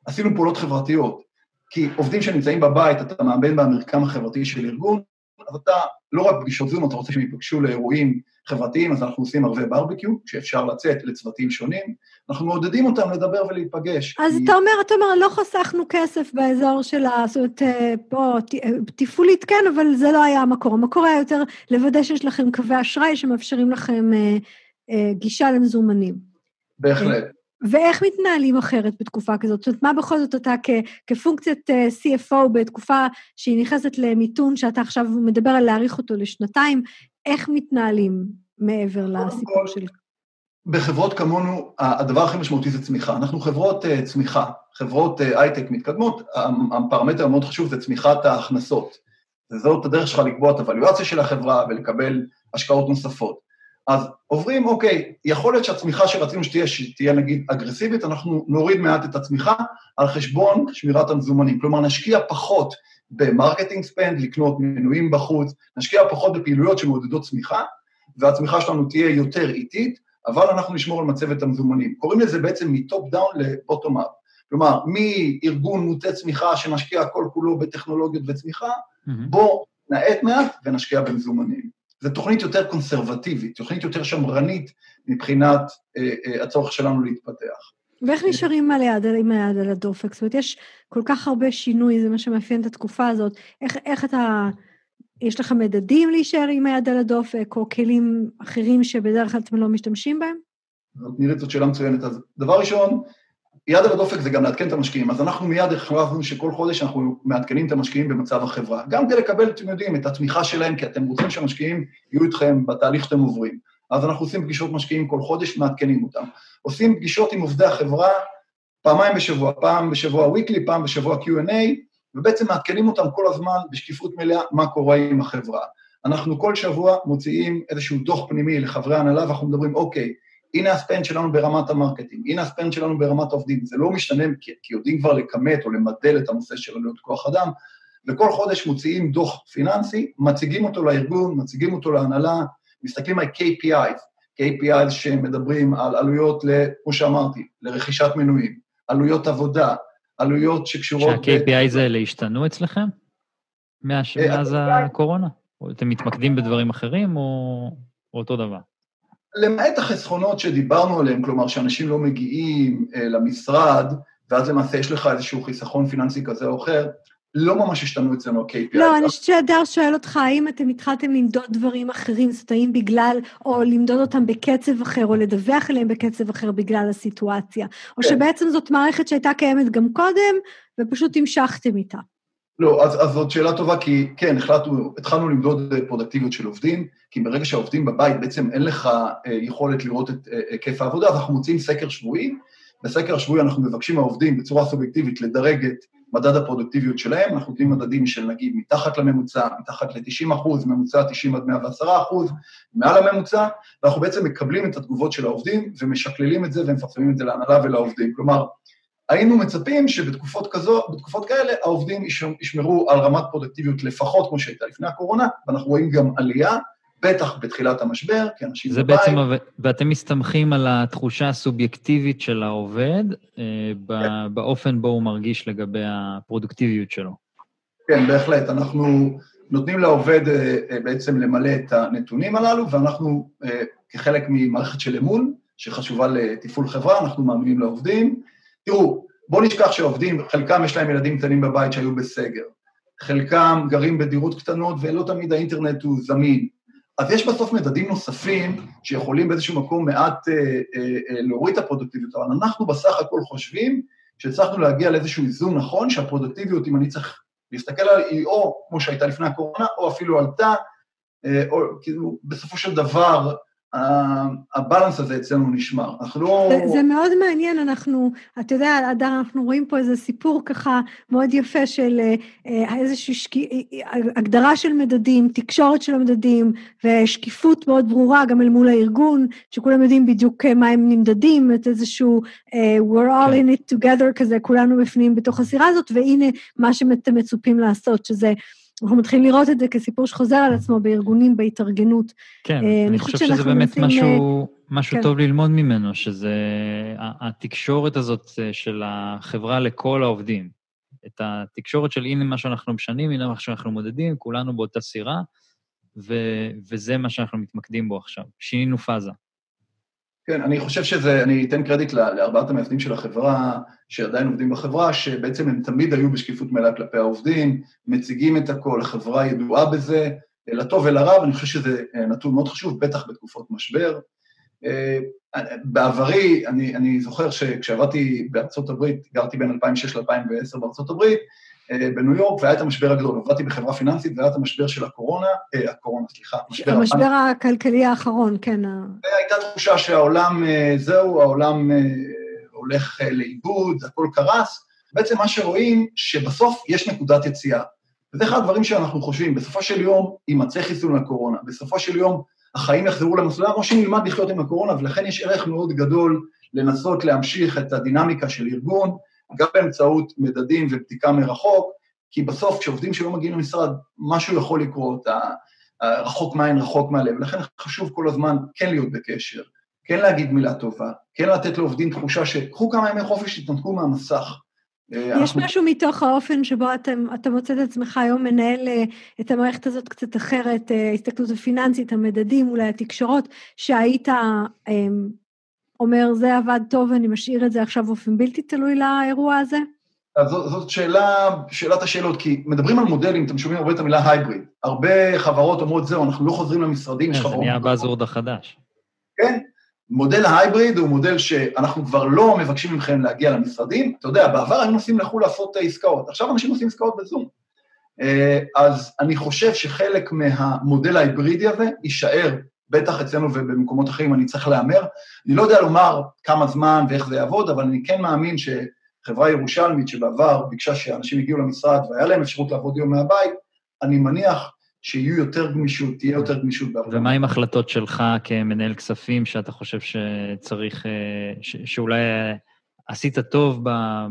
עשינו פעולות חברתיות, כי עובדים שנמצאים בבית, אתה מאמן במרקם החברתי של ארגון, אז אתה, לא רק פגישות זום, אתה רוצה שהם ייפגשו לאירועים חברתיים, אז אנחנו עושים ערבי ברבקיו, שאפשר לצאת לצוותים שונים, אנחנו מעודדים אותם לדבר ולהיפגש.
אז כי... אתה אומר, אתה אומר, לא חסכנו כסף באזור של ה... זאת אומרת, פה, תפעולית כן, אבל זה לא היה המקור. המקור היה יותר לוודא שיש לכם קווי אשראי שמאפשרים לכם אה, אה, גישה למזומנים.
בהחלט.
ואיך מתנהלים אחרת בתקופה כזאת? זאת אומרת, מה בכל זאת אתה כ, כפונקציית CFO בתקופה שהיא נכנסת למיתון, שאתה עכשיו מדבר על להאריך אותו לשנתיים, איך מתנהלים מעבר לסיפור של...
בחברות כמונו, הדבר הכי משמעותי זה צמיחה. אנחנו חברות uh, צמיחה, חברות uh, הייטק מתקדמות, הפרמטר המאוד חשוב זה צמיחת ההכנסות. וזאת הדרך שלך לקבוע את הוואליואציה של החברה ולקבל השקעות נוספות. אז עוברים, אוקיי, יכול להיות שהצמיחה שרצינו שתהיה, שתהיה נגיד אגרסיבית, אנחנו נוריד מעט את הצמיחה על חשבון שמירת המזומנים. כלומר, נשקיע פחות ב marketing spend, לקנות מנויים בחוץ, נשקיע פחות בפעילויות שמעודדות צמיחה, והצמיחה שלנו תהיה יותר איטית, אבל אנחנו נשמור על מצבת המזומנים. קוראים לזה בעצם מ top down ל bottom up. כלומר, מארגון מוטה צמיחה שמשקיע כל כולו בטכנולוגיות וצמיחה, mm-hmm. בוא נאט מעט ונשקיע במזומנים. זו תוכנית יותר קונסרבטיבית, תוכנית יותר שמרנית מבחינת אה, אה, הצורך שלנו להתפתח.
ואיך נשארים על היד, עם היד על הדופק? זאת אומרת, יש כל כך הרבה שינוי, זה מה שמאפיין את התקופה הזאת. איך, איך אתה, יש לך מדדים להישאר עם היד על הדופק, או כלים אחרים שבדרך כלל אתם לא משתמשים בהם?
זאת נראית זאת שאלה מצוינת. אז דבר ראשון, יד על הדופק זה גם לעדכן את המשקיעים, אז אנחנו מיד החלטנו שכל חודש אנחנו מעדכנים את המשקיעים במצב החברה. גם כדי לקבל, אתם יודעים, את התמיכה שלהם, כי אתם רוצים שהמשקיעים יהיו איתכם בתהליך שאתם עוברים. אז אנחנו עושים פגישות משקיעים כל חודש, מעדכנים אותם. עושים פגישות עם עובדי החברה פעמיים בשבוע, פעם בשבוע weekly, פעם בשבוע Q&A, ובעצם מעדכנים אותם כל הזמן בשקיפות מלאה מה קורה עם החברה. אנחנו כל שבוע מוציאים איזשהו דוח פנימי לחברי ההנהלה, ואנחנו מדברים, אוקיי, הנה ה spend שלנו ברמת ה marketing, הנה ה spend שלנו ברמת העובדים, זה לא משתנה כי, כי יודעים כבר לכמת או למדל את הנושא של עלויות כוח אדם, וכל חודש מוציאים דוח פיננסי, מציגים אותו לארגון, מציגים אותו להנהלה, מסתכלים על KPIs, KPIs שמדברים על עלויות, כמו שאמרתי, לרכישת מנויים, עלויות עבודה, עלויות שקשורות...
שה-KPIs האלה השתנו אצלכם מאז אה, הקורונה? אתם מתמקדים בדברים אחרים או אותו דבר?
למעט החסכונות שדיברנו עליהם, כלומר שאנשים לא מגיעים אה, למשרד, ואז למעשה יש לך איזשהו חיסכון פיננסי כזה או אחר, לא ממש השתנו אצלנו ה-KPI.
לא, אני חושבת שהדר שואל אותך, האם אתם התחלתם למדוד דברים אחרים, זאת האם בגלל, או למדוד אותם בקצב אחר, או לדווח עליהם בקצב אחר בגלל הסיטואציה, או כן. שבעצם זאת מערכת שהייתה קיימת גם קודם, ופשוט המשכתם איתה.
לא, אז, אז זאת שאלה טובה, כי כן, החלטנו, התחלנו למדוד פרודקטיביות של עובדים, כי ברגע שהעובדים בבית, בעצם אין לך אה, יכולת לראות את אה, היקף העבודה, אז אנחנו מוצאים סקר שבועי. בסקר השבועי אנחנו מבקשים מהעובדים בצורה סובייקטיבית לדרג את מדד הפרודקטיביות שלהם, אנחנו נותנים מדדים של נגיד מתחת לממוצע, מתחת ל-90 אחוז, ממוצע 90 עד 110 אחוז, מעל הממוצע, ואנחנו בעצם מקבלים את התגובות של העובדים ומשקללים את זה ומפרסמים את זה להנהלה ולעובדים. כלומר, היינו מצפים שבתקופות כזו, בתקופות כאלה, העובדים ישמרו על רמת פרודקטיביות לפחות כמו שהייתה לפני הקורונה, ואנחנו רואים גם עלייה, בטח בתחילת המשבר, כי אנשים
זה בבית. בעצם, ואתם מסתמכים על התחושה הסובייקטיבית של העובד, אה, כן. באופן בו הוא מרגיש לגבי הפרודוקטיביות שלו.
כן, בהחלט. אנחנו נותנים לעובד אה, אה, בעצם למלא את הנתונים הללו, ואנחנו, כחלק ממערכת של אמון, שחשובה לתפעול חברה, אנחנו מאמינים לעובדים. תראו, בואו נשכח שעובדים, חלקם יש להם ילדים קטנים בבית שהיו בסגר, חלקם גרים בדירות קטנות ולא תמיד האינטרנט הוא זמין. אז יש בסוף מדדים נוספים שיכולים באיזשהו מקום מעט אה, אה, אה, להוריד את הפרודוקטיביות, אבל אנחנו בסך הכל חושבים שהצלחנו להגיע לאיזשהו איזון נכון, שהפרודוקטיביות, אם אני צריך להסתכל עליה, היא או כמו שהייתה לפני הקורונה, או אפילו עלתה, אה, או כאילו, בסופו של דבר, הבלנס הזה אצלנו נשמר. אנחנו לא...
זה, זה מאוד מעניין, אנחנו, אתה יודע, אדר, אנחנו רואים פה איזה סיפור ככה מאוד יפה של אה, איזושהי שק... הגדרה של מדדים, תקשורת של המדדים, ושקיפות מאוד ברורה גם אל מול הארגון, שכולם יודעים בדיוק מה הם נמדדים, את איזשהו uh, we're all in it together כזה, כולנו בפנים בתוך הסירה הזאת, והנה מה שאתם מצופים לעשות, שזה... אנחנו מתחילים לראות את זה כסיפור שחוזר על עצמו בארגונים, בהתארגנות.
כן, אה, אני חושב שזה באמת משהו, משהו כן. טוב ללמוד ממנו, שזה התקשורת הזאת אה, של החברה לכל העובדים. את התקשורת של הנה מה שאנחנו משנים, הנה מה שאנחנו מודדים, כולנו באותה סירה, ו, וזה מה שאנחנו מתמקדים בו עכשיו. שינינו פאזה.
כן, אני חושב שזה, אני אתן קרדיט לארבעת המייסדים של החברה, שעדיין עובדים בחברה, שבעצם הם תמיד היו בשקיפות מלאה כלפי העובדים, מציגים את הכל, החברה ידועה בזה, לטוב ולרע, ואני חושב שזה אה, נתון מאוד חשוב, בטח בתקופות משבר. אה, בעברי, אני, אני זוכר שכשעבדתי בארצות הברית, גרתי בין 2006 ל-2010 בארצות הברית, בניו יורק, והיה את המשבר הגדול. עבדתי בחברה פיננסית והיה את המשבר של הקורונה, אה, הקורונה, סליחה,
המשבר... המשבר הכלכלי האחרון, כן.
הייתה תחושה שהעולם, אה, זהו, העולם אה, הולך אה, לאיבוד, הכל קרס. בעצם מה שרואים, שבסוף יש נקודת יציאה. וזה אחד הדברים שאנחנו חושבים, בסופו של יום יימצא חיסון לקורונה, בסופו של יום החיים יחזרו למסלולם, או שנלמד לחיות עם הקורונה, ולכן יש ערך מאוד גדול לנסות להמשיך את הדינמיקה של ארגון, גם באמצעות מדדים ובדיקה מרחוק, כי בסוף כשעובדים שלא מגיעים למשרד, משהו יכול לקרות, רחוק מהעין, רחוק מהלב, ולכן חשוב כל הזמן כן להיות בקשר, כן להגיד מילה טובה, כן לתת לעובדים תחושה שקחו כמה ימי חופש, תתנתקו מהמסך.
אה, יש אנחנו... משהו מתוך האופן שבו אתם, אתה מוצא את עצמך היום מנהל אה, את המערכת הזאת קצת אחרת, אה, ההסתכלות הפיננסית, המדדים, אולי התקשורות, שהיית אומר, זה עבד טוב, אני משאיר את זה עכשיו באופן בלתי תלוי לאירוע הזה?
אז זאת, זאת שאלה, שאלת השאלות, כי מדברים על מודלים, אתם שומעים הרבה את המילה הייבריד. הרבה חברות אומרות, זהו, אנחנו לא חוזרים למשרדים, יש
חברות... זה נהיה באזורד החדש.
כן, מודל ההייבריד הוא מודל שאנחנו כבר לא מבקשים מכם להגיע למשרדים. אתה יודע, בעבר היינו נוסעים לחו"ל לעשות עסקאות, עכשיו אנשים עושים עסקאות בזום. אה, אז אני חושב שחלק מהמודל ההיברידי הזה יישאר בטח אצלנו ובמקומות אחרים אני צריך להמר. אני לא יודע לומר כמה זמן ואיך זה יעבוד, אבל אני כן מאמין שחברה ירושלמית שבעבר ביקשה שאנשים יגיעו למשרד והיה להם אפשרות לעבוד יום מהבית, אני מניח שיהיו יותר גמישות, תהיה יותר גמישות
בעבודה. ומה עם החלטות שלך כמנהל כספים, שאתה חושב שצריך, אה, ש, שאולי עשית טוב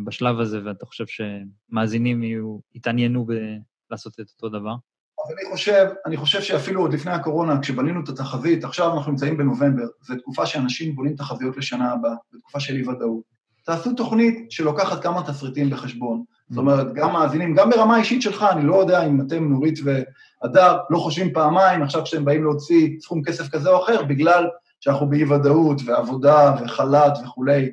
בשלב הזה, ואתה חושב שמאזינים יהיו, יתעניינו בלעשות את אותו דבר?
אז אני חושב, אני חושב שאפילו עוד לפני הקורונה, כשבנינו את התחזית, עכשיו אנחנו נמצאים בנובמבר, זו תקופה שאנשים בונים תחזיות לשנה הבאה, זו תקופה של אי-ודאות. תעשו תוכנית שלוקחת כמה תסריטים בחשבון. זאת אומרת, גם מאזינים, גם ברמה האישית שלך, אני לא יודע אם אתם, נורית והדר, לא חושבים פעמיים עכשיו כשאתם באים להוציא סכום כסף כזה או אחר, בגלל שאנחנו באי-ודאות ועבודה וחל"ת וכולי.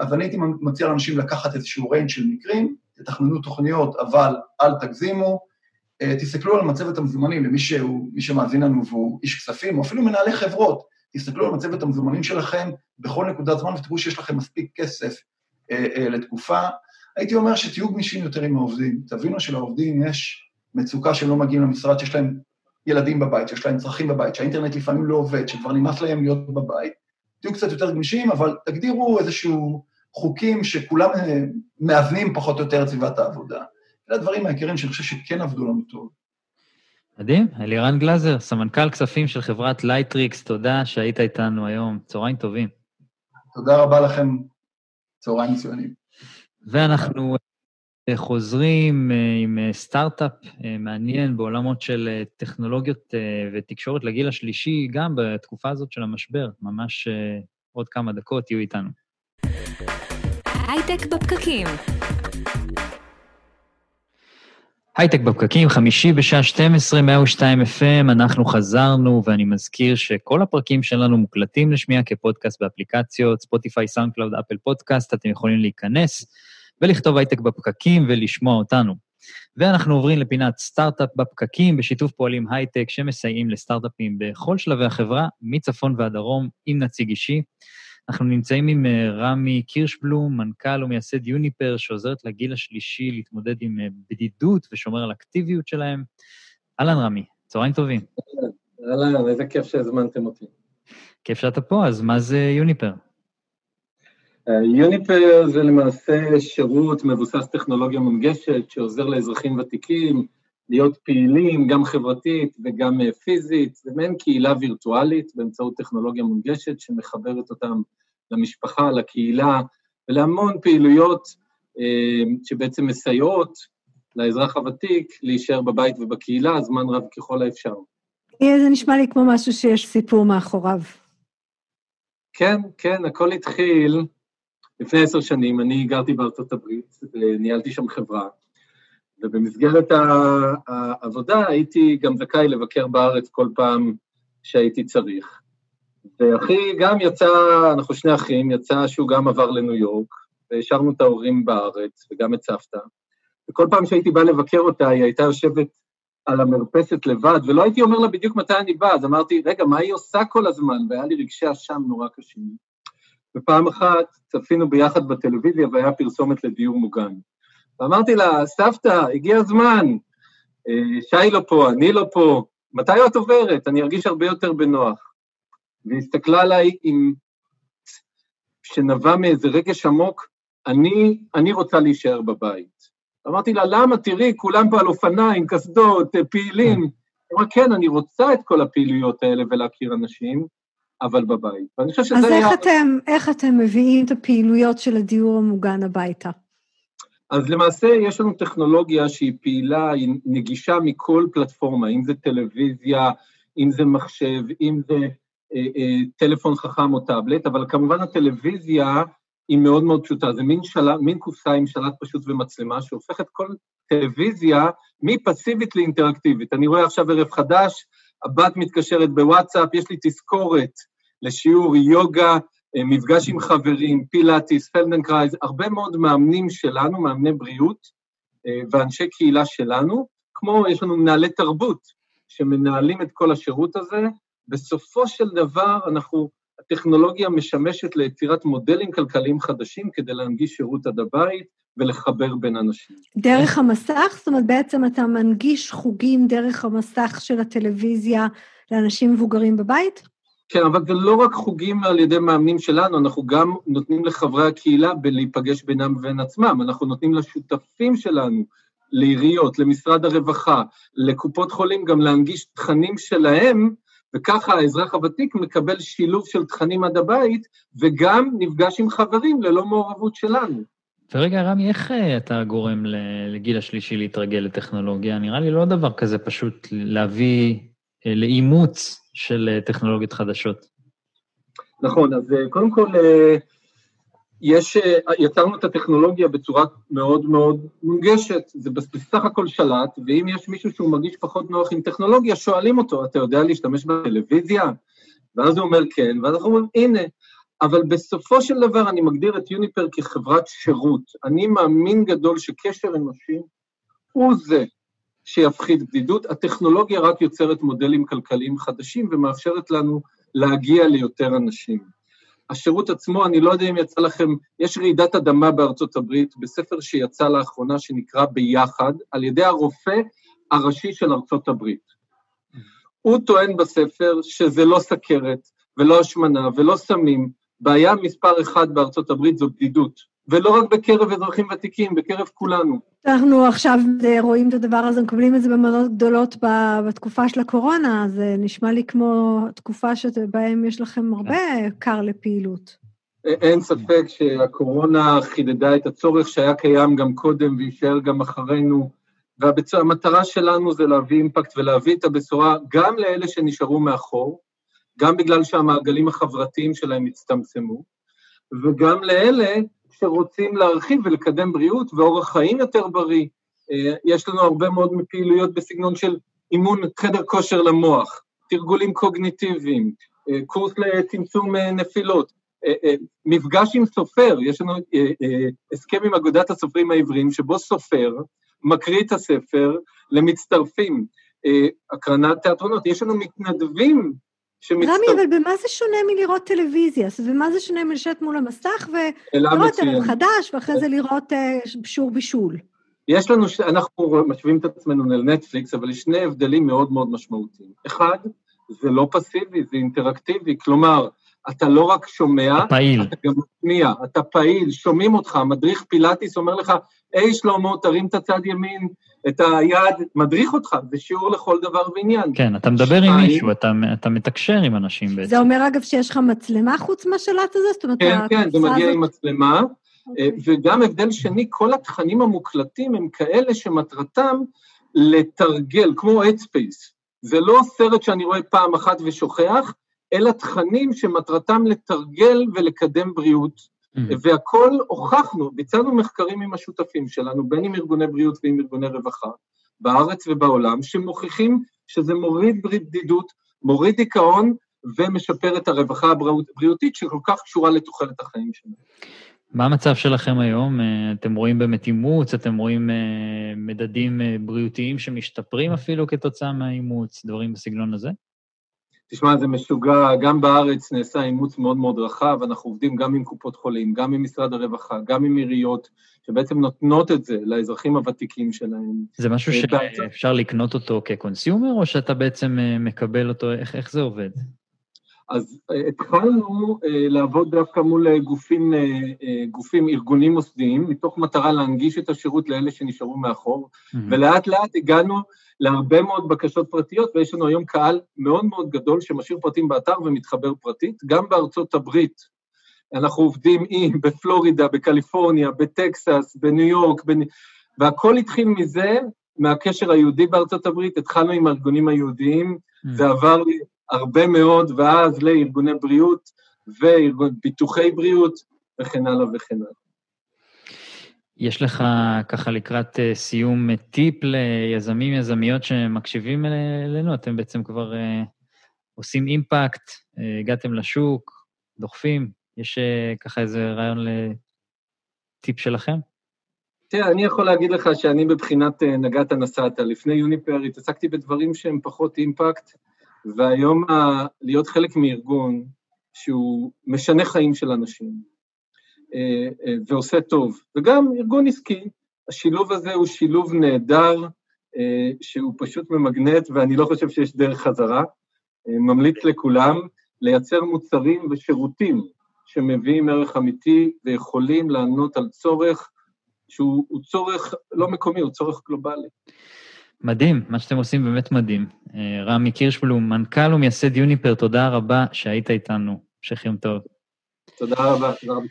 אז אני הייתי מציע לאנשים לקחת איזשהו ריינג' של מקרים, תתכננו תוכניות, אבל אל תגזימו, תסתכלו על מצבת המזומנים למי שהוא, מי שמאזין לנו והוא איש כספים, או אפילו מנהלי חברות, תסתכלו על מצבת המזומנים שלכם בכל נקודת זמן ותראו שיש לכם מספיק כסף אה, אה, לתקופה. הייתי אומר שתהיו גמישים יותר עם העובדים. תבינו שלעובדים יש מצוקה שהם לא מגיעים למשרד, שיש להם ילדים בבית, שיש להם צרכים בבית, שהאינטרנט לפעמים לא עובד, שכבר נמאס להם להיות בבית. תהיו קצת יותר גמישים, אבל תגדירו איזשהו חוקים שכולם אה, מאזנים פחות או יותר את סביבת העבודה. אלה הדברים העיקריים שאני חושב שכן עבדו לנו טוב.
מדהים. אלירן גלזר, סמנכ"ל כספים של חברת לייטריקס, תודה שהיית איתנו היום. צהריים טובים.
תודה רבה לכם. צהריים מצוינים.
ואנחנו אה, חוזרים אה, עם אה, סטארט-אפ מעניין בעולמות של טכנולוגיות ותקשורת לגיל השלישי, גם בתקופה הזאת של המשבר. ממש עוד כמה דקות תהיו איתנו. הייטק בפקקים. הייטק בפקקים, חמישי בשעה 12, 102 FM, אנחנו חזרנו, ואני מזכיר שכל הפרקים שלנו מוקלטים לשמיעה כפודקאסט באפליקציות, ספוטיפיי, סאונדקלאוד, אפל פודקאסט, אתם יכולים להיכנס ולכתוב הייטק בפקקים ולשמוע אותנו. ואנחנו עוברים לפינת סטארט-אפ בפקקים, בשיתוף פועלים הייטק שמסייעים לסטארט-אפים בכל שלבי החברה, מצפון ועד דרום, עם נציג אישי. אנחנו נמצאים עם אה, רמי קירשבלום, מנכ"ל ומייסד יוניפר, שעוזרת לגיל השלישי להתמודד עם אה, בדידות ושומר על אקטיביות שלהם. אהלן, רמי, צהריים טובים.
אהלן, איזה כיף שהזמנתם אותי.
כיף שאתה פה, אז מה זה יוניפר?
אה, יוניפר זה למעשה שירות מבוסס טכנולוגיה מונגשת שעוזר לאזרחים ותיקים להיות פעילים, גם חברתית וגם פיזית. זה מעין קהילה וירטואלית באמצעות טכנולוגיה מונגשת שמחברת אותם למשפחה, לקהילה ולהמון פעילויות אה, שבעצם מסייעות לאזרח הוותיק להישאר בבית ובקהילה זמן רב ככל האפשר.
זה נשמע לי כמו משהו שיש סיפור מאחוריו.
כן, כן, הכל התחיל לפני עשר שנים. אני גרתי בארצות הברית וניהלתי שם חברה, ובמסגרת העבודה הייתי גם זכאי לבקר בארץ כל פעם שהייתי צריך. ואחי גם יצא, אנחנו שני אחים, יצא שהוא גם עבר לניו יורק, והשארנו את ההורים בארץ, וגם את סבתא. וכל פעם שהייתי בא לבקר אותה, היא הייתה יושבת על המרפסת לבד, ולא הייתי אומר לה בדיוק מתי אני בא, אז אמרתי, רגע, מה היא עושה כל הזמן? והיה לי רגשי אשם נורא קשים. ופעם אחת צפינו ביחד בטלוויזיה והיה פרסומת לדיור מוגן. ואמרתי לה, סבתא, הגיע הזמן, אה, שי לא פה, אני לא פה, מתי את עוברת? אני ארגיש הרבה יותר בנוח. והיא הסתכלה עליי עם... שנבע מאיזה רגש עמוק, אני, אני רוצה להישאר בבית. אמרתי לה, למה? תראי, כולם פה על אופניים, קסדות, אה, פעילים. היא אמרה, כן, אני רוצה את כל הפעילויות האלה ולהכיר אנשים, אבל בבית. ואני חושב שזה
אז היה... אתם, איך אתם מביאים את הפעילויות של הדיור המוגן הביתה?
אז למעשה יש לנו טכנולוגיה שהיא פעילה, היא נגישה מכל פלטפורמה, אם זה טלוויזיה, אם זה מחשב, אם זה אה, אה, טלפון חכם או טאבלט, אבל כמובן הטלוויזיה היא מאוד מאוד פשוטה, זה מין, של... מין קופסה עם שלט פשוט ומצלמה שהופכת כל טלוויזיה מפסיבית לאינטראקטיבית. אני רואה עכשיו ערב חדש, הבת מתקשרת בוואטסאפ, יש לי תזכורת לשיעור יוגה, מפגש עם חברים, פילאטיס, פלדנקרייז, הרבה מאוד מאמנים שלנו, מאמני בריאות אה, ואנשי קהילה שלנו, כמו יש לנו מנהלי תרבות שמנהלים את כל השירות הזה. בסופו של דבר אנחנו הטכנולוגיה משמשת ליצירת מודלים כלכליים חדשים כדי להנגיש שירות עד הבית ולחבר בין אנשים.
דרך המסך? זאת אומרת, בעצם אתה מנגיש חוגים דרך המסך של הטלוויזיה לאנשים מבוגרים בבית?
כן, אבל זה לא רק חוגים על ידי מאמנים שלנו, אנחנו גם נותנים לחברי הקהילה בלהיפגש בינם ובין עצמם, אנחנו נותנים לשותפים שלנו, לעיריות, למשרד הרווחה, לקופות חולים, גם להנגיש תכנים שלהם וככה האזרח הוותיק מקבל שילוב של תכנים עד הבית, וגם נפגש עם חברים ללא מעורבות שלנו.
ורגע, רמי, איך אה, אתה גורם לגיל השלישי להתרגל לטכנולוגיה? נראה לי לא דבר כזה פשוט להביא אה, לאימוץ של אה, טכנולוגיות חדשות.
נכון, אז קודם כל, יש, אה, יצרנו את הטכנולוגיה בצורה מאוד מאוד מונגשת, זה בסך הכל שלט, ואם יש מישהו שהוא מרגיש פחות נוח עם טכנולוגיה, שואלים אותו, אתה יודע להשתמש בטלוויזיה? ואז הוא אומר כן, ואז אנחנו אומרים, הנה, אבל בסופו של דבר אני מגדיר את יוניפר כחברת שירות. אני מאמין גדול שקשר אנושי הוא זה שיפחית בדידות, הטכנולוגיה רק יוצרת מודלים כלכליים חדשים ומאפשרת לנו להגיע ליותר אנשים. השירות עצמו, אני לא יודע אם יצא לכם, יש רעידת אדמה בארצות הברית, בספר שיצא לאחרונה שנקרא ביחד, על ידי הרופא הראשי של ארצות הברית. הוא טוען בספר שזה לא סכרת, ולא השמנה, ולא סמים, בעיה מספר אחד בארצות הברית זו בדידות. ולא רק בקרב אזרחים ותיקים, בקרב כולנו.
אנחנו עכשיו רואים את הדבר הזה, מקבלים את זה במנות גדולות בתקופה של הקורונה, זה נשמע לי כמו תקופה שבהם יש לכם הרבה קר לפעילות.
אין ספק שהקורונה חידדה את הצורך שהיה קיים גם קודם ויישאר גם אחרינו, והמטרה שלנו זה להביא אימפקט ולהביא את הבשורה גם לאלה שנשארו מאחור, גם בגלל שהמעגלים החברתיים שלהם הצטמצמו, וגם לאלה שרוצים להרחיב ולקדם בריאות ואורח חיים יותר בריא. אה, יש לנו הרבה מאוד מפעילויות בסגנון של אימון חדר כושר למוח, תרגולים קוגניטיביים, אה, קורס לצמצום אה, נפילות, מפגש עם סופר, יש לנו הסכם עם אגודת הסופרים העבריים, שבו סופר מקריא את הספר למצטרפים. הקרנת תיאטרונות, יש לנו מתנדבים
שמצטרפים. רמי, אבל במה זה שונה מלראות טלוויזיה? זאת ומה זה שונה מלשבת מול המסך ולראות ערב חדש, ואחרי זה לראות אה, שור בישול?
יש לנו, אנחנו משווים את עצמנו לנטפליקס, אבל יש שני הבדלים מאוד מאוד משמעותיים. אחד, זה לא פסיבי, זה אינטראקטיבי, כלומר, אתה לא רק שומע,
פעיל.
אתה גם משמיע, אתה פעיל, שומעים אותך, מדריך פילאטיס אומר לך, היי שלמה, תרים את הצד ימין, את היד, מדריך אותך, זה שיעור לכל דבר ועניין.
כן, אתה מדבר עם מישהו, אתה, אתה מתקשר עם אנשים בעצם.
זה אומר, אגב, שיש לך מצלמה חוץ מהשלט הזה? זאת אומרת,
כן, כן, זה מגיע הזאת... עם מצלמה. Okay. אוקיי. וגם הבדל שני, כל התכנים המוקלטים הם כאלה שמטרתם לתרגל, כמו Headspace. זה לא סרט שאני רואה פעם אחת ושוכח, אלא תכנים שמטרתם לתרגל ולקדם בריאות. Mm-hmm. והכל הוכחנו, ביצענו מחקרים עם השותפים שלנו, בין עם ארגוני בריאות ועם ארגוני רווחה, בארץ ובעולם, שמוכיחים שזה מוריד בדידות, מוריד דיכאון ומשפר את הרווחה הבריאותית שכל כך קשורה לתוחלת החיים שלנו.
מה המצב שלכם היום? אה, אתם רואים באמת אימוץ? אתם רואים אה, מדדים אה, בריאותיים שמשתפרים אפילו כתוצאה מהאימוץ? דברים בסגנון הזה?
תשמע, זה משוגע, גם בארץ נעשה אימוץ מאוד מאוד רחב, אנחנו עובדים גם עם קופות חולים, גם עם משרד הרווחה, גם עם עיריות, שבעצם נותנות את זה לאזרחים הוותיקים שלהם.
זה משהו שאפשר לקנות אותו כקונסיומר, או שאתה בעצם מקבל אותו, איך, איך זה עובד?
אז אה, התחלנו אה, לעבוד דווקא מול אה, גופים, גופים, ארגונים מוסדיים, מתוך מטרה להנגיש את השירות לאלה שנשארו מאחור, mm-hmm. ולאט לאט הגענו להרבה מאוד בקשות פרטיות, ויש לנו היום קהל מאוד מאוד גדול שמשאיר פרטים באתר ומתחבר פרטית. גם בארצות הברית אנחנו עובדים עם, בפלורידה, בקליפורניה, בטקסס, בניו יורק, בנ... והכל התחיל מזה, מהקשר היהודי בארצות הברית, התחלנו עם הארגונים היהודיים, mm. זה עבר הרבה מאוד, ואז לארגוני בריאות וביטוחי בריאות וכן הלאה וכן הלאה.
יש לך ככה לקראת אה, סיום טיפ ליזמים, יזמיות שמקשיבים אלינו? אתם בעצם כבר uh, עושים אימפקט, הגעתם לשוק, דוחפים, יש ככה איזה רעיון לטיפ שלכם?
תראה, אני יכול להגיד לך שאני בבחינת נגעת נסעת. לפני יוניפר התעסקתי בדברים שהם פחות אימפקט, והיום ה- להיות חלק מארגון שהוא משנה חיים של אנשים אה, אה, ועושה טוב, וגם ארגון עסקי, השילוב הזה הוא שילוב נהדר, אה, שהוא פשוט ממגנט, ואני לא חושב שיש דרך חזרה. ממליץ לכולם לייצר מוצרים ושירותים שמביאים ערך אמיתי ויכולים לענות על צורך שהוא צורך לא מקומי, הוא צורך גלובלי.
מדהים, מה שאתם עושים באמת מדהים. אה, רמי קירשבלום, מנכ"ל ומייסד יוניפר, תודה רבה שהיית איתנו. המשך יום טוב.
תודה רבה, תודה רבה.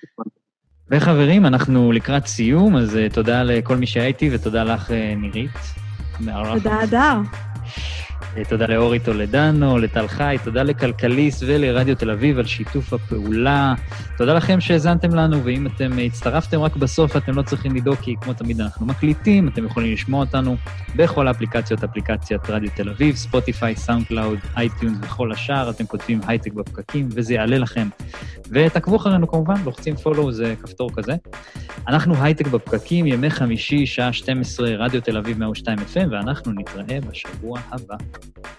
וחברים, אנחנו לקראת סיום, אז uh, תודה לכל מי שהיה איתי ותודה לך, uh, נירית.
תודה, אדר.
אה, תודה לאורי טולדנו, לטל חי, תודה לכלכליסט ולרדיו תל אביב על שיתוף הפעולה. תודה לכם שהאזנתם לנו, ואם אתם הצטרפתם רק בסוף, אתם לא צריכים לדאוג, כי כמו תמיד אנחנו מקליטים, אתם יכולים לשמוע אותנו בכל האפליקציות, אפליקציית רדיו תל אביב, ספוטיפיי, סאונד קלאוד, אייטיונס וכל השאר, אתם כותבים הייטק בפקקים, וזה יעלה לכם. ותעקבו אחרינו כמובן, לוחצים follow, זה כפתור כזה. אנחנו הייטק בפקקים, ימי חמישי, שעה 12, רדיו תל אביב 102 FM, ואנחנו נתראה בשבוע הבא. Thank you.